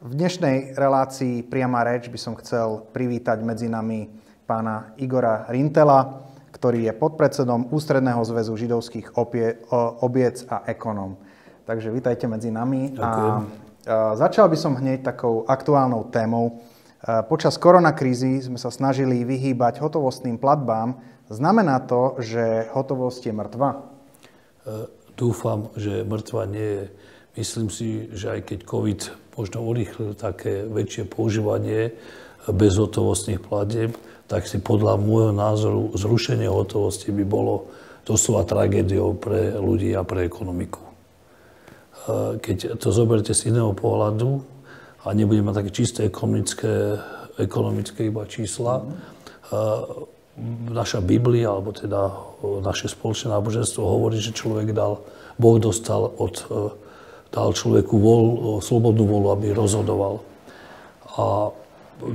V dnešnej relácii Priama reč by som chcel privítať medzi nami pána Igora Rintela, ktorý je podpredsedom Ústredného zväzu židovských opie, obiec a ekonom. Takže vítajte medzi nami. Ďakujem. A, začal by som hneď takou aktuálnou témou. A, počas koronakrízy sme sa snažili vyhýbať hotovostným platbám. Znamená to, že hotovosť je mŕtva? E, dúfam, že mŕtva nie je. Myslím si, že aj keď COVID možno urýchlil také väčšie používanie bezhotovostných platieb, tak si podľa môjho názoru zrušenie hotovosti by bolo doslova tragédiou pre ľudí a pre ekonomiku. Keď to zoberte z iného pohľadu a nebudeme také čisté ekonomické, ekonomické iba čísla, naša Biblia, alebo teda naše spoločné náboženstvo hovorí, že človek dal, Boh dostal od dal človeku vol, slobodnú volu, aby rozhodoval. A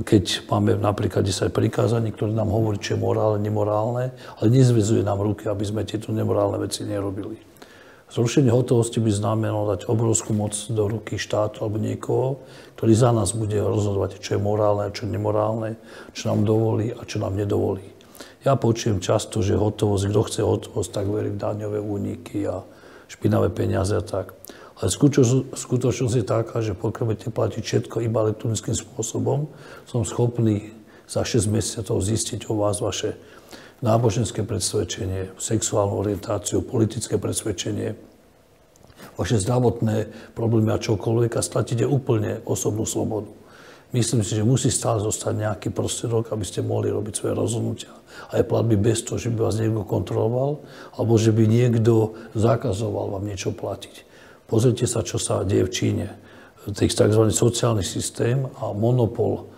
keď máme napríklad 10 prikázaní, ktoré nám hovorí, čo je morálne, nemorálne, ale nezvezuje nám ruky, aby sme tieto nemorálne veci nerobili. Zrušenie hotovosti by znamenalo dať obrovskú moc do ruky štátu alebo niekoho, ktorý za nás bude rozhodovať, čo je morálne a čo je nemorálne, čo nám dovolí a čo nám nedovolí. Ja počujem často, že hotovosť, kto chce hotovosť, tak verí v daňové úniky a špinavé peniaze a tak. Ale skutočnosť je taká, že pokiaľ budete platiť všetko iba elektronickým spôsobom, som schopný za 6 mesiacov zistiť o vás vaše náboženské presvedčenie, sexuálnu orientáciu, politické presvedčenie, vaše zdravotné problémy a čokoľvek a stratíte úplne osobnú slobodu. Myslím si, že musí stále zostať nejaký prostriedok, aby ste mohli robiť svoje rozhodnutia. Aj platby bez toho, že by vás niekto kontroloval, alebo že by niekto zakazoval vám niečo platiť. Pozrite sa, čo sa deje v Číne. Tých tzv. sociálny systém a monopol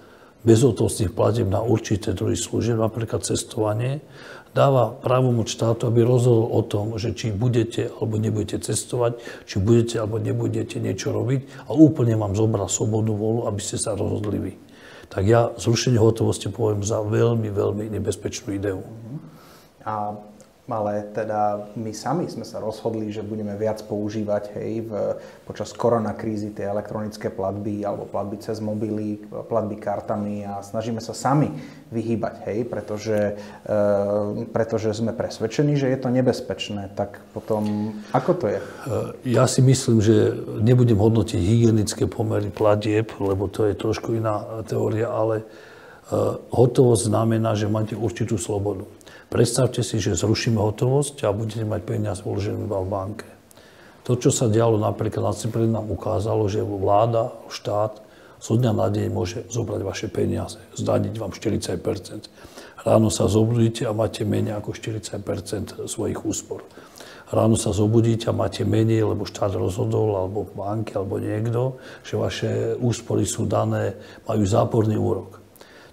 bezhotovostných platieb na určité druhy služieb, napríklad cestovanie, dáva právomoc štátu, aby rozhodol o tom, že či budete alebo nebudete cestovať, či budete alebo nebudete niečo robiť a úplne vám zobrať slobodnú volu, aby ste sa rozhodli vy. Tak ja zrušenie hotovosti poviem za veľmi, veľmi nebezpečnú ideu. A ale teda my sami sme sa rozhodli, že budeme viac používať hej, v, počas koronakrízy tie elektronické platby alebo platby cez mobily, platby kartami a snažíme sa sami vyhýbať, hej, pretože, e, pretože sme presvedčení, že je to nebezpečné. Tak potom, ako to je? Eh, ja si myslím, že nebudem hodnotiť hygienické pomery platieb, lebo to je trošku iná teória, ale e, hotovosť znamená, že máte určitú slobodu. Predstavte si, že zrušíme hotovosť a budete mať peniaze uložené iba v banke. To, čo sa dialo napríklad na Cypre, nám ukázalo, že vláda, štát zo dňa na deň môže zobrať vaše peniaze, zdaniť vám 40% Ráno sa zobudíte a máte menej ako 40% svojich úspor. Ráno sa zobudíte a máte menej, lebo štát rozhodol, alebo banky, alebo niekto, že vaše úspory sú dané, majú záporný úrok.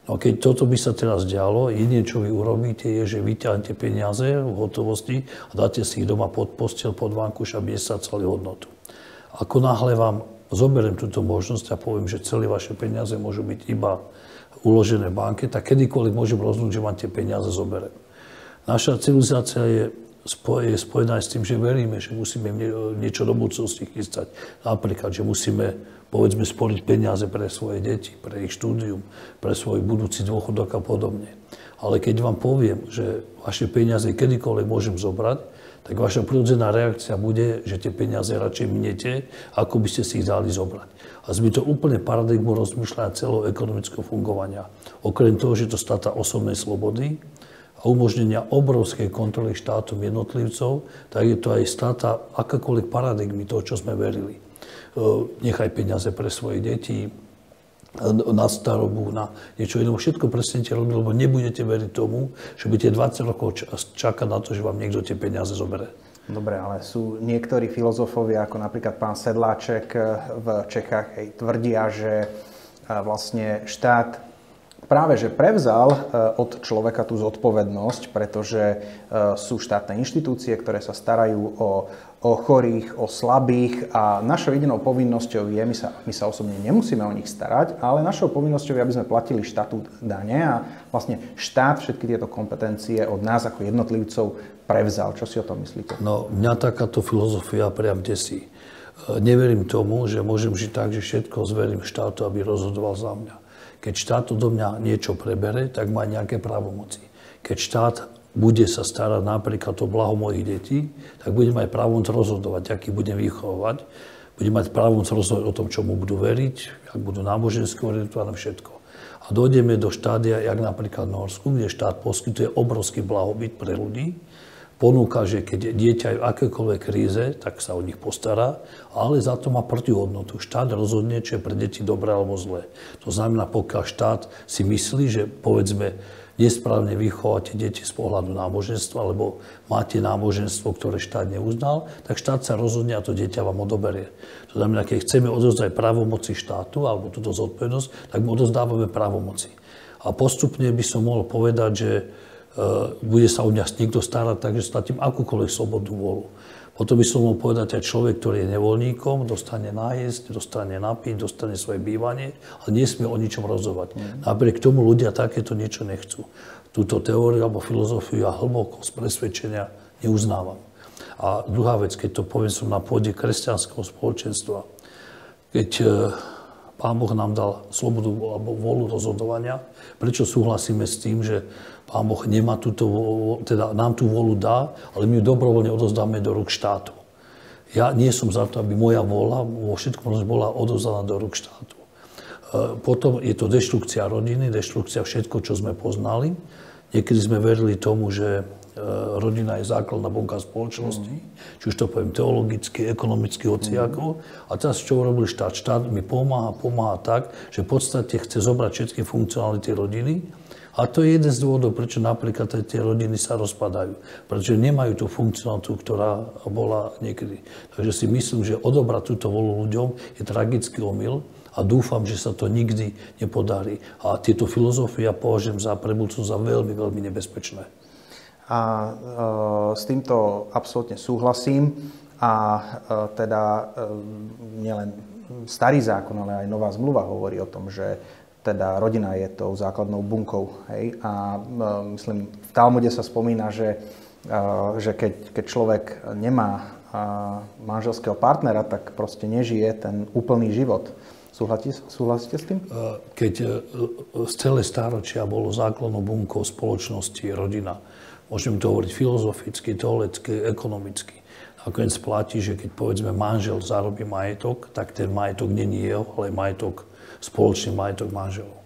No keď toto by sa teraz dialo, jediné, čo vy urobíte, je, že vyťahnete peniaze v hotovosti a dáte si ich doma pod postel, pod vankuš, aby nestrácali hodnotu. Ako náhle vám zoberiem túto možnosť a poviem, že celé vaše peniaze môžu byť iba uložené v banke, tak kedykoľvek môžem rozhodnúť, že vám tie peniaze zoberiem. Naša civilizácia je je spojená s tým, že veríme, že musíme niečo do budúcnosti chystať. Napríklad, že musíme povedzme sporiť peniaze pre svoje deti, pre ich štúdium, pre svoj budúci dôchodok a podobne. Ale keď vám poviem, že vaše peniaze kedykoľvek môžem zobrať, tak vaša prirodzená reakcia bude, že tie peniaze radšej minete, ako by ste si ich dali zobrať. A zby to úplne paradigmu rozmýšľania celého ekonomického fungovania. Okrem toho, že to státa osobnej slobody a umožnenia obrovskej kontroly štátom jednotlivcov, tak je to aj státa akákoľvek paradigmy toho, čo sme verili. E, nechaj peniaze pre svoje deti, e, na starobu, na niečo iné. Všetko prestanete robiť, lebo nebudete veriť tomu, že budete 20 rokov čakať na to, že vám niekto tie peniaze zoberie. Dobre, ale sú niektorí filozofovia, ako napríklad pán Sedláček e, v Čechách, tvrdia, že vlastne štát práve že prevzal od človeka tú zodpovednosť, pretože sú štátne inštitúcie, ktoré sa starajú o o chorých, o slabých a našou jedinou povinnosťou je, my sa, my sa osobne nemusíme o nich starať, ale našou povinnosťou je, aby sme platili štatút dane a vlastne štát všetky tieto kompetencie od nás ako jednotlivcov prevzal. Čo si o tom myslíte? No, mňa takáto filozofia priam desí. neverím tomu, že môžem žiť tak, že všetko zverím štátu, aby rozhodoval za mňa. Keď štát do mňa niečo prebere, tak má nejaké právomoci. Keď štát bude sa starať napríklad o blaho mojich detí, tak budem mať právomoc rozhodovať, aký budem vychovať. Budem mať právomoc rozhodovať o tom, čomu budú veriť, ak budú nábožensky orientované, všetko. A dojdeme do štádia, jak napríklad v Norsku, kde štát poskytuje obrovský blahobyt pre ľudí, ponúka, že keď dieťa je v akékoľvek kríze, tak sa o nich postará, ale za to má protihodnotu. Štát rozhodne, čo je pre deti dobré alebo zlé. To znamená, pokiaľ štát si myslí, že povedzme nesprávne vychovávate deti z pohľadu náboženstva, alebo máte náboženstvo, ktoré štát neuznal, tak štát sa rozhodne a to dieťa vám odoberie. To znamená, keď chceme odozdať právomoci štátu alebo túto zodpovednosť, tak mu odozdávame právomoci. A postupne by som mohol povedať, že bude sa o mňa niekto starať, takže stratím akúkoľvek slobodnú volu. Potom by som mohol povedať aj človek, ktorý je nevoľníkom, dostane nájsť, dostane napiť, dostane svoje bývanie, ale nesmie o ničom rozhodovať. Mm. Napriek tomu ľudia takéto niečo nechcú. Túto teóriu alebo filozofiu ja hlboko z presvedčenia neuznávam. A druhá vec, keď to poviem som na pôde kresťanského spoločenstva, keď e, Pán Boh nám dal slobodu alebo volu rozhodovania, prečo súhlasíme s tým, že Pán Boh nemá túto, teda nám tú volu dá, ale my ju dobrovoľne odozdáme do rúk štátu. Ja nie som za to, aby moja vola vo všetkom bola odozdaná do rúk štátu. E, potom je to deštrukcia rodiny, deštrukcia všetko, čo sme poznali. Niekedy sme verili tomu, že rodina je základná bunka spoločnosti, mm. či už to poviem teologicky, ekonomicky, hociako. Mm. A teraz čo urobil štát? Štát mi pomáha, pomáha tak, že v podstate chce zobrať všetky funkcionality rodiny a to je jeden z dôvodov, prečo napríklad tie rodiny sa rozpadajú. Pretože nemajú tú funkcionalitu, ktorá bola niekedy. Takže si myslím, že odobrať túto volu ľuďom je tragický omyl a dúfam, že sa to nikdy nepodarí. A tieto filozofie ja považujem za pre za veľmi, veľmi nebezpečné. A e, s týmto absolútne súhlasím. A e, teda e, nielen starý zákon, ale aj nová zmluva hovorí o tom, že teda rodina je tou základnou bunkou. Hej? A e, myslím, v Talmude sa spomína, že, e, že keď, keď človek nemá e, manželského partnera, tak proste nežije ten úplný život. Súhlasíte, súhlasíte s tým? Keď z celé stáročia bolo základnou bunkou spoločnosti rodina, môžeme to hovoriť filozoficky, teoreticky, ekonomicky, nakoniec platí, že keď povedzme manžel zarobí majetok, tak ten majetok není jeho, ale majetok spoločný majetok manželov.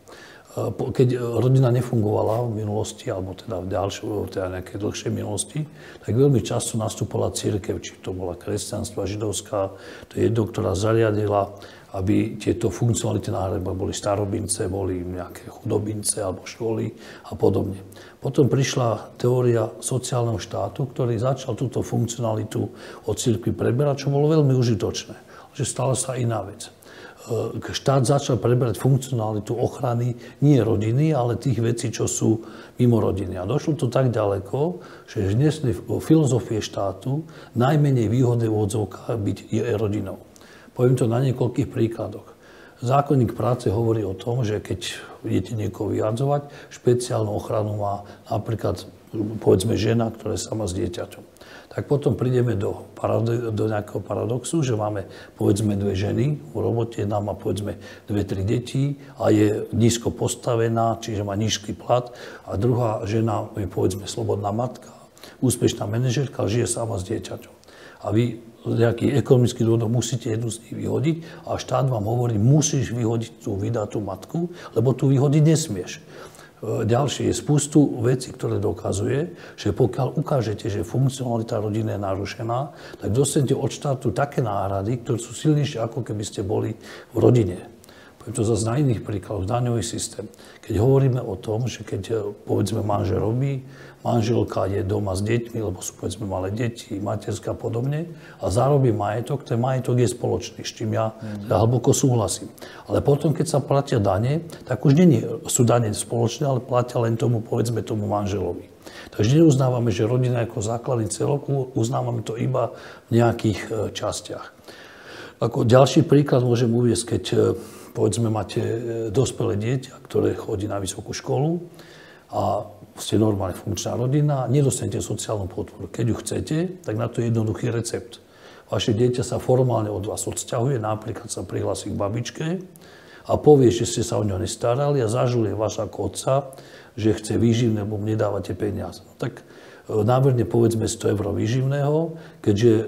E, keď rodina nefungovala v minulosti, alebo teda v ďalšej, teda nejakej dlhšej minulosti, tak veľmi často nastúpala církev, či to bola kresťanstvá, židovská, to je jedno, ktorá zariadila, aby tieto funkcionality náhreba boli starobince, boli nejaké chudobince alebo školy a podobne. Potom prišla teória sociálneho štátu, ktorý začal túto funkcionalitu od církvy preberať, čo bolo veľmi užitočné. Že stala sa iná vec. E, štát začal prebrať funkcionalitu ochrany nie rodiny, ale tých vecí, čo sú mimo rodiny. A došlo to tak ďaleko, že dnes v filozofie štátu najmenej výhodné v odzvukách byť je rodinou. Poviem to na niekoľkých príkladoch. Zákonník práce hovorí o tom, že keď idete niekoho vyjadzovať, špeciálnu ochranu má napríklad povedzme žena, ktorá je sama s dieťaťom tak potom prídeme do, do nejakého paradoxu, že máme povedzme dve ženy v robote, jedna má povedzme dve, tri deti a je nízko postavená, čiže má nízky plat a druhá žena je povedzme slobodná matka, úspešná manažerka, žije sama s dieťaťom. A vy z nejakých ekonomických dôvodov musíte jednu z nich vyhodiť a štát vám hovorí, musíš vyhodiť tú vydatú matku, lebo tu vyhodiť nesmieš. E, ďalšie je spustu vecí, ktoré dokazuje, že pokiaľ ukážete, že funkcionalita rodiny je narušená, tak dostanete od štátu také náhrady, ktoré sú silnejšie, ako keby ste boli v rodine. Poviem to zase na iných príkladoch, daňový systém. Keď hovoríme o tom, že keď e, povedzme manžel robí, manželka je doma s deťmi, lebo sú povedzme malé deti, materská a podobne, a zarobí majetok, ten majetok je spoločný, s čím ja mm. hlboko súhlasím. Ale potom, keď sa platia dane, tak už nie sú dane spoločné, ale platia len tomu, povedzme, tomu manželovi. Takže neuznávame, že rodina ako základný celok, uznávame to iba v nejakých e, častiach. Ako ďalší príklad môžem uvieť, keď e, povedzme máte e, dospelé dieťa, ktoré chodí na vysokú školu a ste normálne funkčná rodina, nedostanete sociálnu podporu. Keď ju chcete, tak na to je jednoduchý recept. vaše dieťa sa formálne od vás odsťahuje, napríklad sa prihlási k babičke a povie, že ste sa o ňo nestarali a zažuje vás ako že chce výživné, lebo mu nedávate peniaze. No, tak e, náverne povedzme 100 eur výživného, keďže e,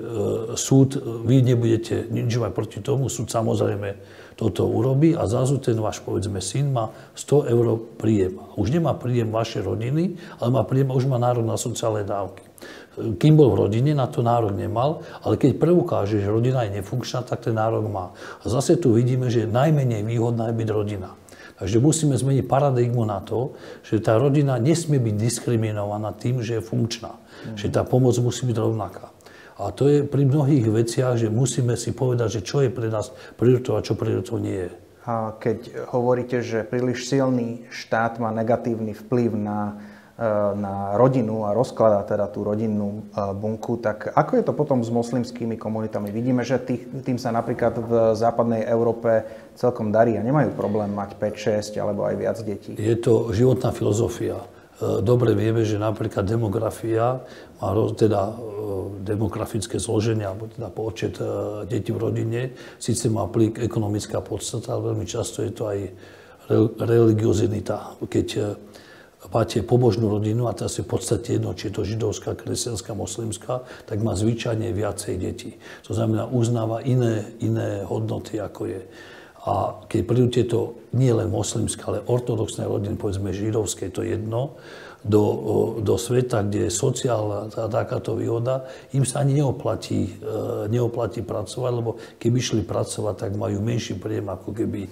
súd, vy nebudete nič mať proti tomu, súd samozrejme toto urobí a zrazu ten váš, povedzme, syn má 100 eur príjem. Už nemá príjem vašej rodiny, ale má príjem, už má nárok na sociálne dávky. Kým bol v rodine, na to nárok nemal, ale keď preukáže, že rodina je nefunkčná, tak ten nárok má. A zase tu vidíme, že najmenej výhodná je byť rodina. Takže musíme zmeniť paradigmu na to, že tá rodina nesmie byť diskriminovaná tým, že je funkčná. Mm. Že tá pomoc musí byť rovnaká. A to je pri mnohých veciach, že musíme si povedať, že čo je pre nás prioritou a čo prioritou nie je. A keď hovoríte, že príliš silný štát má negatívny vplyv na, e, na rodinu a rozkladá teda tú rodinnú e, bunku, tak ako je to potom s moslimskými komunitami? Vidíme, že tých, tým sa napríklad v západnej Európe celkom darí a nemajú problém mať 5, 6 alebo aj viac detí. Je to životná filozofia. E, dobre vieme, že napríklad demografia má teda e, demografické zloženie, alebo teda počet e, detí v rodine, síce má plík ekonomická podstata, ale veľmi často je to aj religiozinita. Keď máte pobožnú rodinu, a teraz je v podstate jedno, či je to židovská, kresťanská, moslimská, tak má zvyčajne viacej detí. To znamená, uznáva iné, iné hodnoty, ako je. A keď prídu tieto nie len moslimské, ale ortodoxné rodiny, povedzme židovské, to je jedno, do, do sveta, kde je sociálna tá, takáto výhoda, im sa ani neoplatí, e, neoplatí pracovať, lebo keby išli pracovať, tak majú menší príjem, ako keby, e,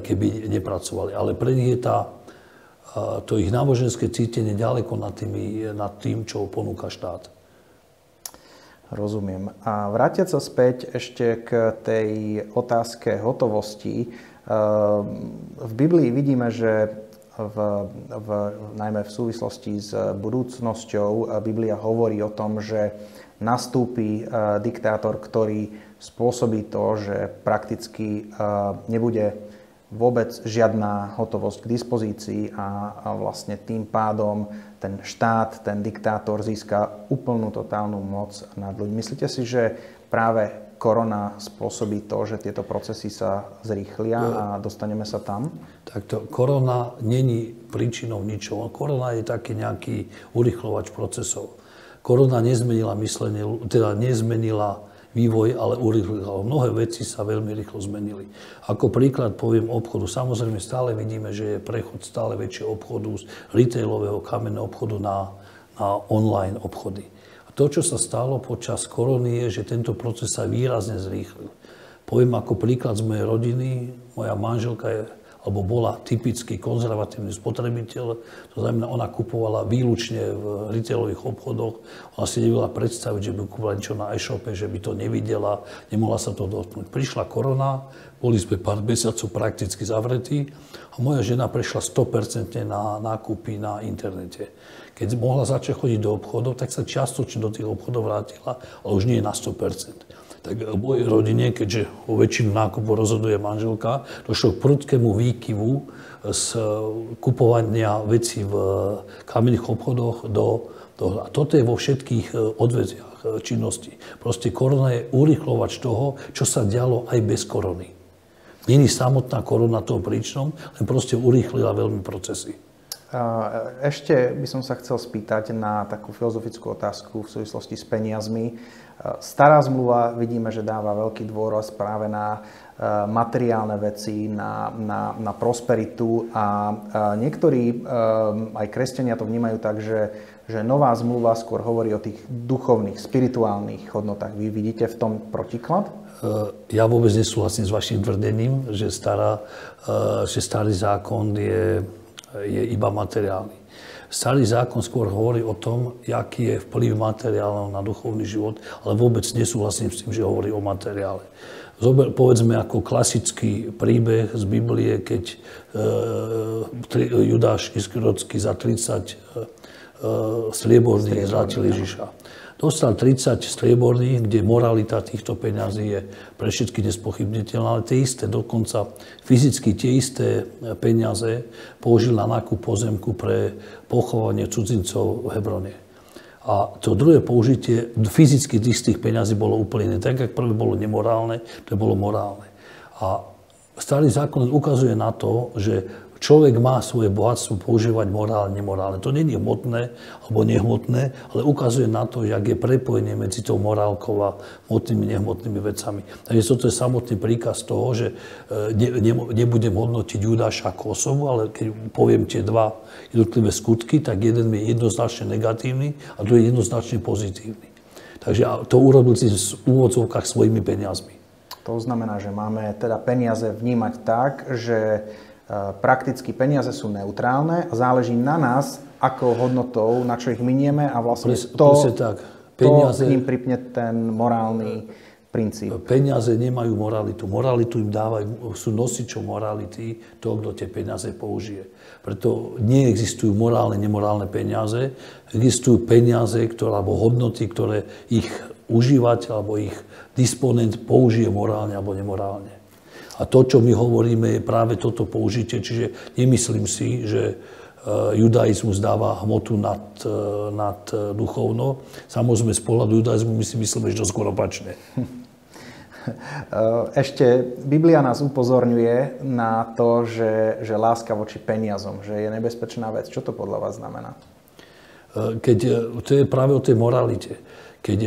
keby nepracovali. Ale pre nich je tá, e, to ich náboženské cítenie ďaleko nad, tými, nad tým, čo ponúka štát. Rozumiem. A vrátiť sa späť ešte k tej otázke hotovosti. Ehm, v Biblii vidíme, že v, v, najmä v súvislosti s budúcnosťou Biblia hovorí o tom, že nastúpi e, diktátor, ktorý spôsobí to, že prakticky e, nebude vôbec žiadna hotovosť k dispozícii a, a vlastne tým pádom ten štát, ten diktátor získa úplnú totálnu moc nad ľuďmi. Myslíte si, že práve korona spôsobí to, že tieto procesy sa zrýchlia a dostaneme sa tam? Takto, korona není príčinou ničoho. Korona je taký nejaký urychlovač procesov. Korona nezmenila myslenie, teda nezmenila vývoj, ale urychlilo. Mnohé veci sa veľmi rýchlo zmenili. Ako príklad poviem obchodu. Samozrejme stále vidíme, že je prechod stále väčšieho obchodu z retailového kamenného obchodu na, na online obchody. A to, čo sa stalo počas korony, je, že tento proces sa výrazne zrýchlil. Poviem ako príklad z mojej rodiny. Moja manželka je alebo bola typický konzervatívny spotrebiteľ. To znamená, ona kupovala výlučne v retailových obchodoch. Ona si nevedela predstaviť, že by kupovala niečo na e-shope, že by to nevidela, nemohla sa to dotknúť. Prišla korona, boli sme pár mesiacov prakticky zavretí a moja žena prešla 100% na nákupy na internete. Keď mohla začať chodiť do obchodov, tak sa čiastočne do tých obchodov vrátila, ale už nie na 100% tak v mojej rodine, keďže o väčšinu nákupu rozhoduje manželka, došlo k prudkému výkyvu z kupovania vecí v kamenných obchodoch do, do... A toto je vo všetkých e, odveziach činností. Proste korona je urychlovač toho, čo sa dialo aj bez korony. Není samotná korona toho príčinom, len proste urýchlila veľmi procesy. Ešte by som sa chcel spýtať na takú filozofickú otázku v súvislosti s peniazmi. Stará zmluva vidíme, že dáva veľký dôraz práve na e, materiálne veci, na, na, na prosperitu a niektorí, e, aj kresťania to vnímajú tak, že, že nová zmluva skôr hovorí o tých duchovných, spirituálnych hodnotách. Vy vidíte v tom protiklad? E, ja vôbec nesúhlasím s vašim tvrdením, že, stará, že starý zákon je, je iba materiálny. Starý zákon skôr hovorí o tom, aký je vplyv materiálov na duchovný život, ale vôbec nesúhlasím s tým, že hovorí o materiále. Zober, povedzme ako klasický príbeh z Biblie, keď e, Judáš Iskrodsky za 30 e, e, strieborných zlatil Ježiša dostal 30 strieborných, kde moralita týchto peňazí je pre všetky nespochybniteľná, ale tie isté, dokonca fyzicky tie isté peniaze použil na nákup pozemku pre pochovanie cudzincov v Hebrone. A to druhé použitie fyzicky tých peňazí bolo úplne iné. Tak, ako prvé bolo nemorálne, to bolo morálne. A starý zákon ukazuje na to, že človek má svoje bohatstvo používať morálne, nemorálne. To je hmotné alebo nehmotné, ale ukazuje na to, jak je prepojenie medzi tou morálkou a hmotnými, nehmotnými vecami. Takže toto je samotný príkaz toho, že e, ne, ne, nebudem hodnotiť Judáša ako osobu, ale keď poviem tie dva jednotlivé skutky, tak jeden je jednoznačne negatívny a druhý je jednoznačne pozitívny. Takže to urobil si v úvodzovkách svojimi peniazmi. To znamená, že máme teda peniaze vnímať tak, že prakticky peniaze sú neutrálne a záleží na nás, akou hodnotou, na čo ich minieme a vlastne Pres, to, tak. Peniaze, to k ním pripne ten morálny princíp. Peniaze nemajú moralitu. Moralitu im dávajú, sú nosičom morality to, kto tie peniaze použije. Preto neexistujú morálne, nemorálne peniaze. Existujú peniaze, ktoré, alebo hodnoty, ktoré ich užívateľ alebo ich disponent použije morálne alebo nemorálne. A to, čo my hovoríme, je práve toto použitie. Čiže nemyslím si, že eh, judaizmus dáva hmotu nad, eh, nad eh, duchovno. Samozrejme, z pohľadu judaizmu my si myslíme, že to skôr opačne. Ešte Biblia nás upozorňuje na to, že, že láska voči peniazom, že je nebezpečná vec. Čo to podľa vás znamená? Keď, to je práve o tej moralite. Keď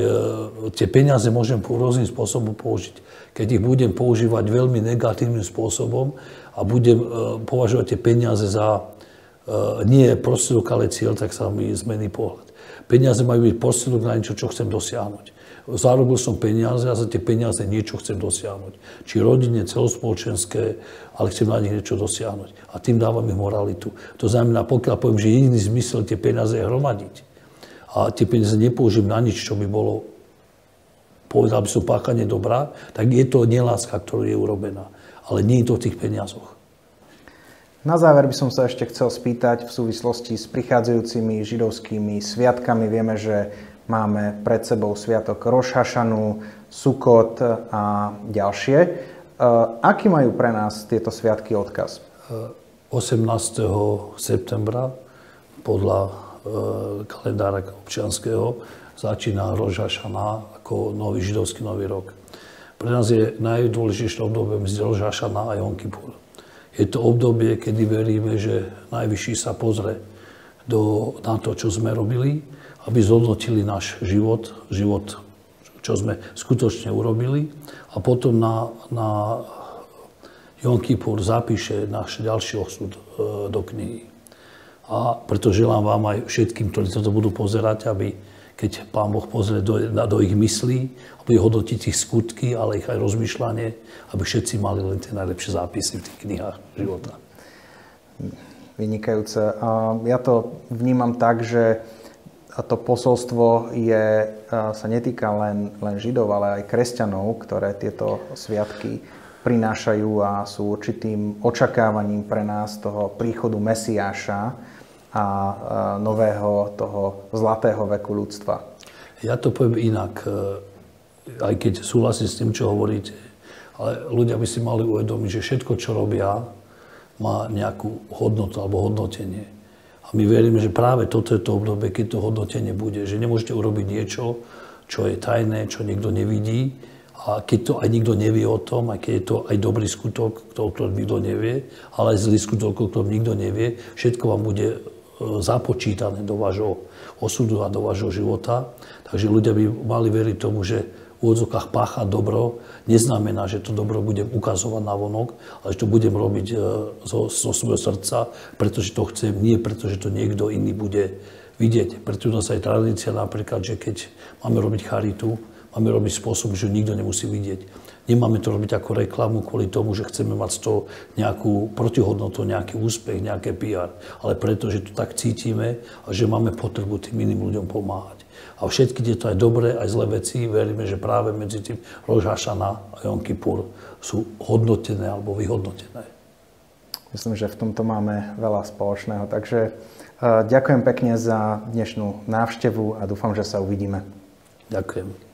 tie peniaze môžem rôznym spôsobom použiť keď ich budem používať veľmi negatívnym spôsobom a budem e, považovať tie peniaze za e, nie prostriedok, ale cieľ, tak sa mi zmení pohľad. Peniaze majú byť prostriedok na niečo, čo chcem dosiahnuť. Zarobil som peniaze a za tie peniaze niečo chcem dosiahnuť. Či rodine, celospoločenské, ale chcem na nich niečo dosiahnuť. A tým dávam ich moralitu. To znamená, pokiaľ poviem, že jediný zmysel tie peniaze je hromadiť a tie peniaze nepoužijem na nič, čo by bolo povedal by som páchanie dobrá, tak je to neláska, ktorú je urobená. Ale nie je to v tých peniazoch. Na záver by som sa ešte chcel spýtať v súvislosti s prichádzajúcimi židovskými sviatkami. Vieme, že máme pred sebou sviatok Rošhašanu, Sukot a ďalšie. E, aký majú pre nás tieto sviatky odkaz? 18. septembra podľa kalendára občianského začína Rožašana ako nový židovský nový rok. Pre nás je najdôležitejšie obdobie medzi Rožašana a Jom Kippur. Je to obdobie, kedy veríme, že Najvyšší sa pozrie do, na to, čo sme robili, aby zhodnotili náš život, život, čo sme skutočne urobili a potom na, na Jom Kippur zapíše náš ďalší osud e, do knihy. A preto želám vám aj všetkým, ktorí sa to budú pozerať, aby keď Pán Boh pozrie do, do ich myslí a bude hodnotiť ich skutky, ale ich aj rozmýšľanie, aby všetci mali len tie najlepšie zápisy v tých knihách života. Vynikajúce. Ja to vnímam tak, že to posolstvo je, sa netýka len, len Židov, ale aj kresťanov, ktoré tieto sviatky prinášajú a sú určitým očakávaním pre nás toho príchodu Mesiáša, a nového toho zlatého veku ľudstva. Ja to poviem inak, e, aj keď súhlasím s tým, čo hovoríte, ale ľudia by si mali uvedomiť, že všetko, čo robia, má nejakú hodnotu alebo hodnotenie. A my veríme, že práve toto je to obdobie, keď to hodnotenie bude. Že nemôžete urobiť niečo, čo je tajné, čo nikto nevidí. A keď to aj nikto nevie o tom, aj keď je to aj dobrý skutok, o ktorom nikto nevie, ale aj zlý skutok, o ktorom nikto nevie, všetko vám bude započítané do vášho osudu a do vášho života. Takže ľudia by mali veriť tomu, že v úvodzokách páchať dobro neznamená, že to dobro budem ukazovať na vonok, ale že to budem robiť e, zo, zo svojho srdca, pretože to chcem, nie pretože to niekto iný bude vidieť. Preto nás aj tradícia napríklad, že keď máme robiť charitu, máme robiť spôsob, že nikto nemusí vidieť. Nemáme to robiť ako reklamu kvôli tomu, že chceme mať z toho nejakú protihodnotu, nejaký úspech, nejaké PR, ale preto, že to tak cítime a že máme potrebu tým iným ľuďom pomáhať. A všetky tieto aj dobré, aj zlé veci, veríme, že práve medzi tým Rož Hašana a Jom Kippur sú hodnotené alebo vyhodnotené. Myslím, že v tomto máme veľa spoločného. Takže uh, ďakujem pekne za dnešnú návštevu a dúfam, že sa uvidíme. Ďakujem.